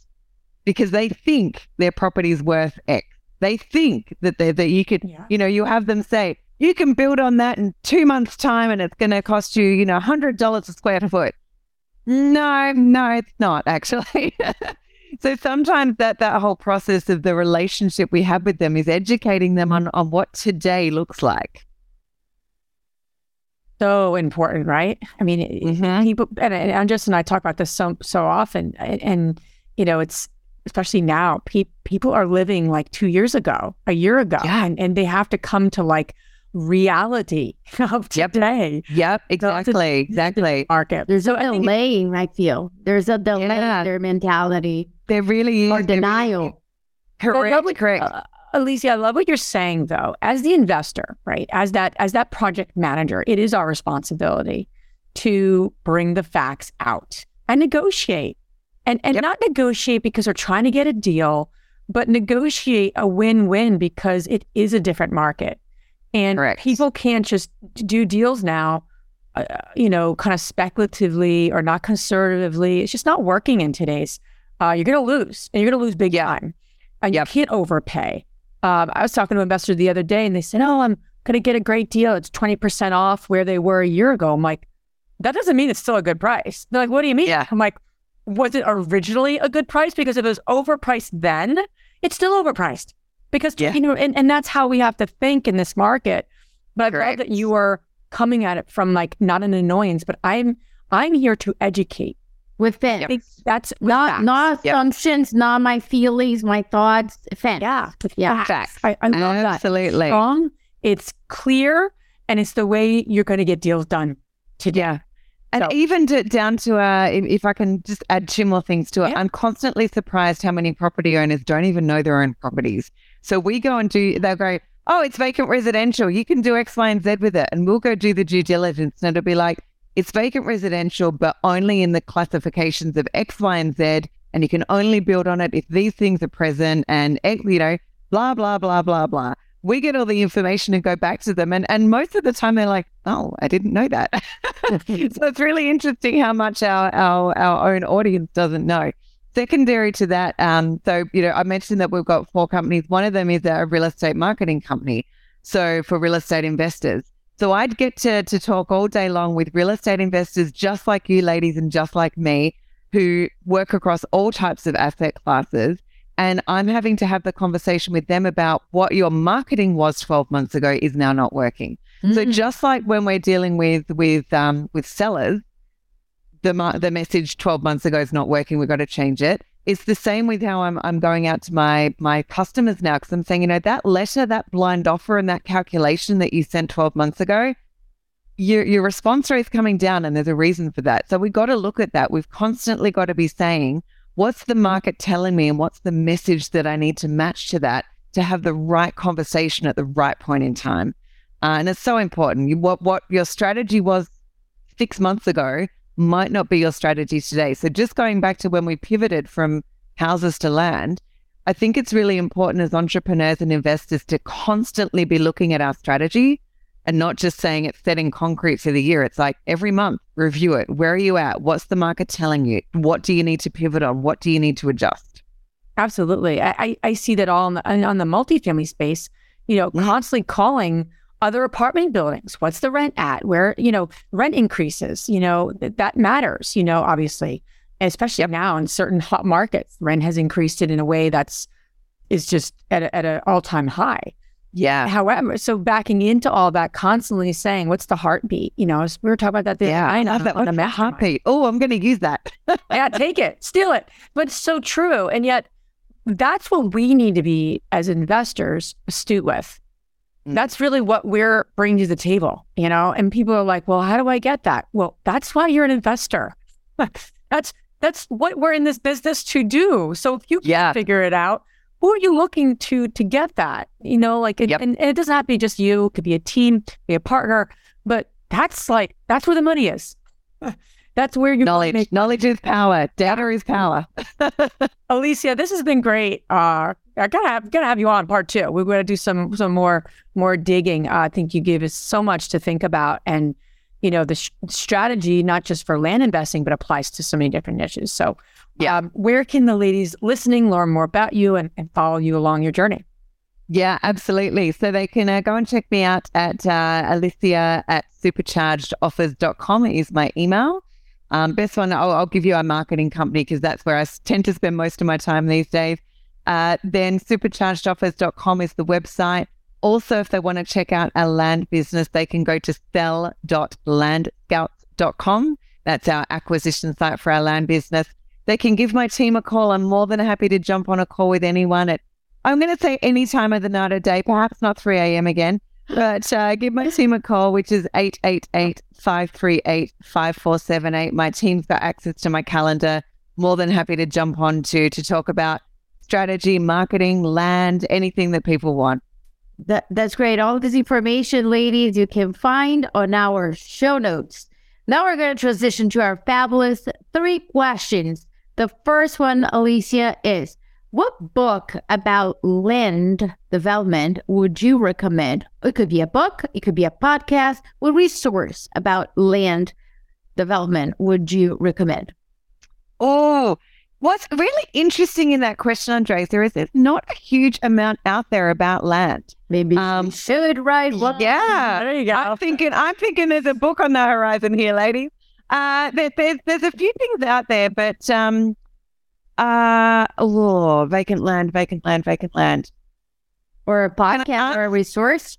because they think their property is worth X. They think that they that you could, yeah. you know, you have them say, you can build on that in two months' time and it's going to cost you, you know, $100 a square foot. No, no, it's not actually. so sometimes that that whole process of the relationship we have with them is educating them on, on what today looks like. So important, right? I mean, mm-hmm. people and, and Andresa and I talk about this so so often, and, and you know, it's especially now, pe- people are living like two years ago, a year ago, yeah. and, and they have to come to like reality of today. Yep, exactly, exactly. Market. There's a delay, I feel. There's a delay yeah. their mentality. There really is. Or denial. Correct, well, correct. Uh, Alicia, I love what you're saying though. As the investor, right? As that as that project manager, it is our responsibility to bring the facts out and negotiate. And and yep. not negotiate because we're trying to get a deal, but negotiate a win-win because it is a different market. And Correct. people can't just do deals now, uh, you know, kind of speculatively or not conservatively. It's just not working in today's. Uh, you're going to lose, and you're going to lose big time. And yep. you can't overpay. Um, I was talking to an investor the other day, and they said, "Oh, I'm going to get a great deal. It's twenty percent off where they were a year ago." I'm like, "That doesn't mean it's still a good price." They're like, "What do you mean?" Yeah. I'm like, "Was it originally a good price? Because if it was overpriced then, it's still overpriced." because yeah. you know, and, and that's how we have to think in this market. But I love that you are coming at it from like not an annoyance, but I'm I'm here to educate with facts. That's not facts. not yep. assumptions, not my feelings, my thoughts. Facts. Yeah, yeah, facts. I, I love Absolutely. that. Absolutely strong. It's clear, and it's the way you're going to get deals done today. Yeah. And so. even to, down to, uh, if, if, I can just add two more things to it, yeah. I'm constantly surprised how many property owners don't even know their own properties. So we go and do, they'll go, oh, it's vacant residential. You can do X, Y, and Z with it. And we'll go do the due diligence and it'll be like, it's vacant residential, but only in the classifications of X, Y, and Z. And you can only build on it if these things are present and, you know, blah, blah, blah, blah, blah. We get all the information and go back to them. And, and most of the time they're like, oh, I didn't know that. so it's really interesting how much our, our, our own audience doesn't know. Secondary to that, um, so you know, I mentioned that we've got four companies. One of them is a real estate marketing company. So for real estate investors. So I'd get to to talk all day long with real estate investors just like you ladies and just like me, who work across all types of asset classes. And I'm having to have the conversation with them about what your marketing was 12 months ago is now not working. Mm-hmm. So mm. just like when we're dealing with with um, with sellers, the the message 12 months ago is not working. We've got to change it. It's the same with how I'm I'm going out to my my customers now because I'm saying, you know, that letter, that blind offer, and that calculation that you sent 12 months ago, your your response rate is coming down, and there's a reason for that. So we've got to look at that. We've constantly got to be saying, what's the market telling me, and what's the message that I need to match to that to have the right conversation at the right point in time. Uh, and it's so important. You, what what your strategy was six months ago might not be your strategy today. So just going back to when we pivoted from houses to land, I think it's really important as entrepreneurs and investors to constantly be looking at our strategy and not just saying it's set in concrete for the year. It's like every month, review it. Where are you at? What's the market telling you? What do you need to pivot on? What do you need to adjust? Absolutely. I, I see that all on the, on the multifamily space, you know, mm. constantly calling other apartment buildings. What's the rent at? Where, you know, rent increases, you know, th- that matters, you know, obviously, especially now in certain hot markets, rent has increased it in a way that's is just at, a, at an all time high. Yeah. However, so backing into all that, constantly saying, "What's the heartbeat?" You know, we were talking about that. The yeah, I love that. What's the heartbeat? Oh, I'm going to use that. yeah, take it, steal it. But it's so true, and yet that's what we need to be as investors astute with. Mm. That's really what we're bringing to the table, you know? And people are like, well, how do I get that? Well, that's why you're an investor. that's that's what we're in this business to do. So if you yeah. figure it out, who are you looking to to get that? You know, like, it, yep. and, and, it doesn't have to be just you. It could be a team, be a partner, but that's like that's where the money is. That's where you knowledge make- knowledge is power. Data is power. Alicia, this has been great. Uh, I gotta have gotta have you on part two. We're gonna do some some more more digging. Uh, I think you gave us so much to think about, and you know the sh- strategy not just for land investing, but applies to so many different niches. So, yeah, um, where can the ladies listening learn more about you and, and follow you along your journey? Yeah, absolutely. So they can uh, go and check me out at uh, Alicia at superchargedoffers.com is my email. Um, best one, I'll, I'll, give you our marketing company because that's where I tend to spend most of my time these days. Uh, then superchargedoffers.com is the website. Also, if they want to check out our land business, they can go to sell.landscouts.com. That's our acquisition site for our land business. They can give my team a call. I'm more than happy to jump on a call with anyone at, I'm going to say any time of the night or day, perhaps not 3 a.m. again, but uh, give my team a call, which is 888 538 5478. My team's got access to my calendar. More than happy to jump on to, to talk about strategy, marketing, land, anything that people want. That, that's great. All this information, ladies, you can find on our show notes. Now we're going to transition to our fabulous three questions. The first one, Alicia, is what book about land development would you recommend? It could be a book, it could be a podcast. What resource about land development would you recommend? Oh, What's really interesting in that question, Andresa, there is not a huge amount out there about land. Maybe um, should write one. Yeah, there you go. I'm thinking, I'm thinking there's a book on the horizon here, ladies. Uh, there, there's there's a few things out there, but um, uh, oh, vacant land, vacant land, vacant land, or a podcast or a resource.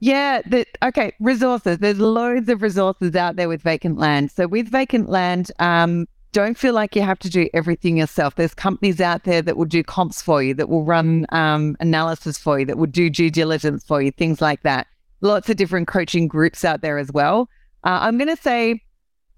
Yeah, the, okay, resources. There's loads of resources out there with vacant land. So with vacant land, um, don't feel like you have to do everything yourself. There's companies out there that will do comps for you, that will run um, analysis for you, that will do due diligence for you, things like that. Lots of different coaching groups out there as well. Uh, I'm going to say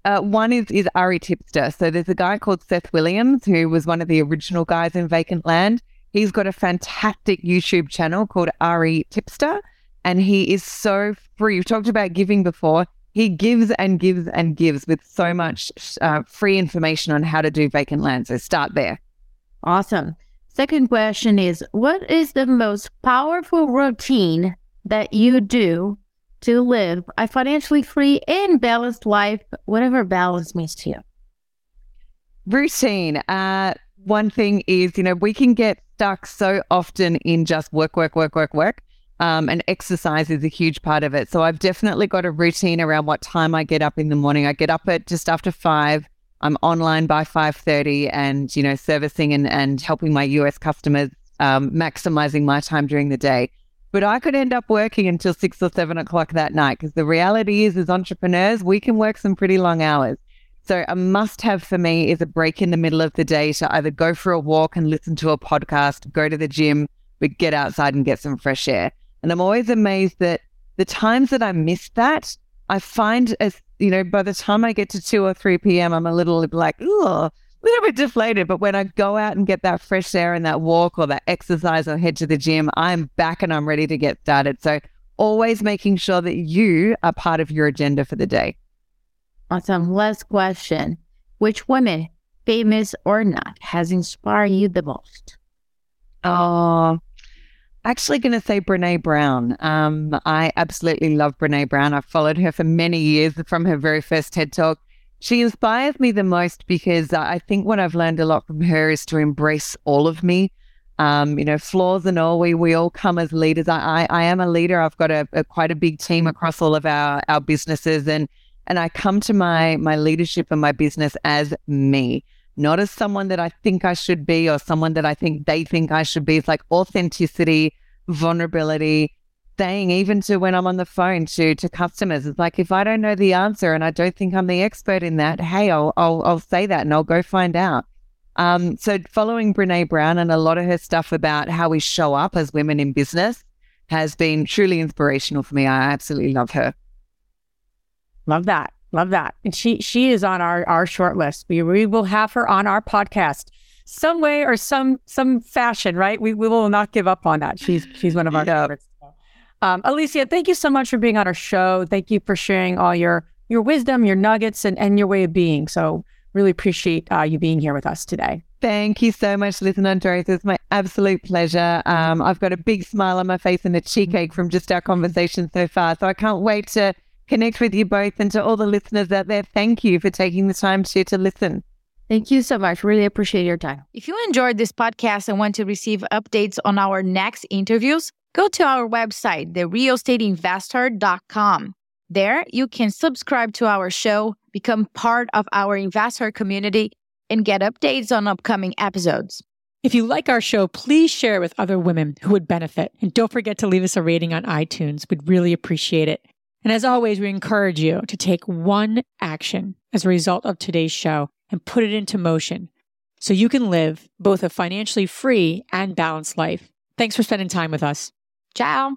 uh, one is is REtipster. So there's a guy called Seth Williams who was one of the original guys in Vacant Land. He's got a fantastic YouTube channel called REtipster, and he is so free. You've talked about giving before he gives and gives and gives with so much uh, free information on how to do vacant land. So start there. Awesome. Second question is What is the most powerful routine that you do to live a financially free and balanced life, whatever balance means to you? Routine. Uh, one thing is, you know, we can get stuck so often in just work, work, work, work, work. Um, and exercise is a huge part of it. So I've definitely got a routine around what time I get up in the morning. I get up at just after five. I'm online by five thirty, and you know, servicing and and helping my US customers, um, maximizing my time during the day. But I could end up working until six or seven o'clock that night because the reality is, as entrepreneurs, we can work some pretty long hours. So a must have for me is a break in the middle of the day to either go for a walk and listen to a podcast, go to the gym, but get outside and get some fresh air. And I'm always amazed that the times that I miss that, I find as, you know, by the time I get to 2 or 3 p.m., I'm a little like, oh, little bit deflated. But when I go out and get that fresh air and that walk or that exercise or head to the gym, I'm back and I'm ready to get started. So always making sure that you are part of your agenda for the day. Awesome. Last question. Which woman, famous or not, has inspired you the most? Oh, actually going to say Brene Brown. Um, I absolutely love Brene Brown. I've followed her for many years from her very first TED Talk. She inspires me the most because I think what I've learned a lot from her is to embrace all of me. Um, you know, flaws and all, we we all come as leaders. I I, I am a leader. I've got a, a quite a big team across all of our our businesses, and and I come to my my leadership and my business as me not as someone that I think I should be or someone that I think they think I should be. It's like authenticity, vulnerability, saying even to when I'm on the phone to to customers, it's like if I don't know the answer and I don't think I'm the expert in that, hey, I'll I'll, I'll say that and I'll go find out. Um, so following Brene Brown and a lot of her stuff about how we show up as women in business has been truly inspirational for me. I absolutely love her. Love that. Love that. And she she is on our our short list. We we will have her on our podcast some way or some some fashion, right? We we will not give up on that. She's she's one of our yep. favorites. Um, Alicia, thank you so much for being on our show. Thank you for sharing all your your wisdom, your nuggets, and and your way of being. So really appreciate uh, you being here with us today. Thank you so much, Liz and Andresa. It's my absolute pleasure. Um, I've got a big smile on my face and a cheek ache from just our conversation so far. So I can't wait to connect with you both and to all the listeners out there. Thank you for taking the time to to listen. Thank you so much. Really appreciate your time. If you enjoyed this podcast and want to receive updates on our next interviews, go to our website, therealestateinvesther.com. There, you can subscribe to our show, become part of our investor community, and get updates on upcoming episodes. If you like our show, please share it with other women who would benefit. And don't forget to leave us a rating on iTunes. We'd really appreciate it. And as always, we encourage you to take one action as a result of today's show and put it into motion so you can live both a financially free and balanced life. Thanks for spending time with us. Ciao.